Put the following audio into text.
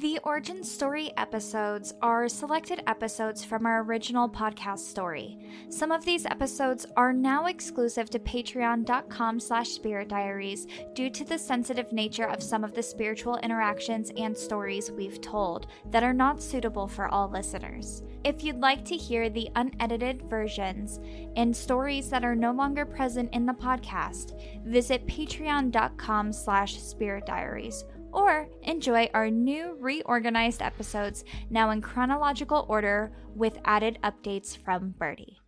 The origin story episodes are selected episodes from our original podcast story. Some of these episodes are now exclusive to patreon.com slash spirit diaries due to the sensitive nature of some of the spiritual interactions and stories we've told that are not suitable for all listeners. If you'd like to hear the unedited versions and stories that are no longer present in the podcast, visit patreon.com slash spirit diaries or enjoy our new reorganized episodes now in chronological order with added updates from Birdie.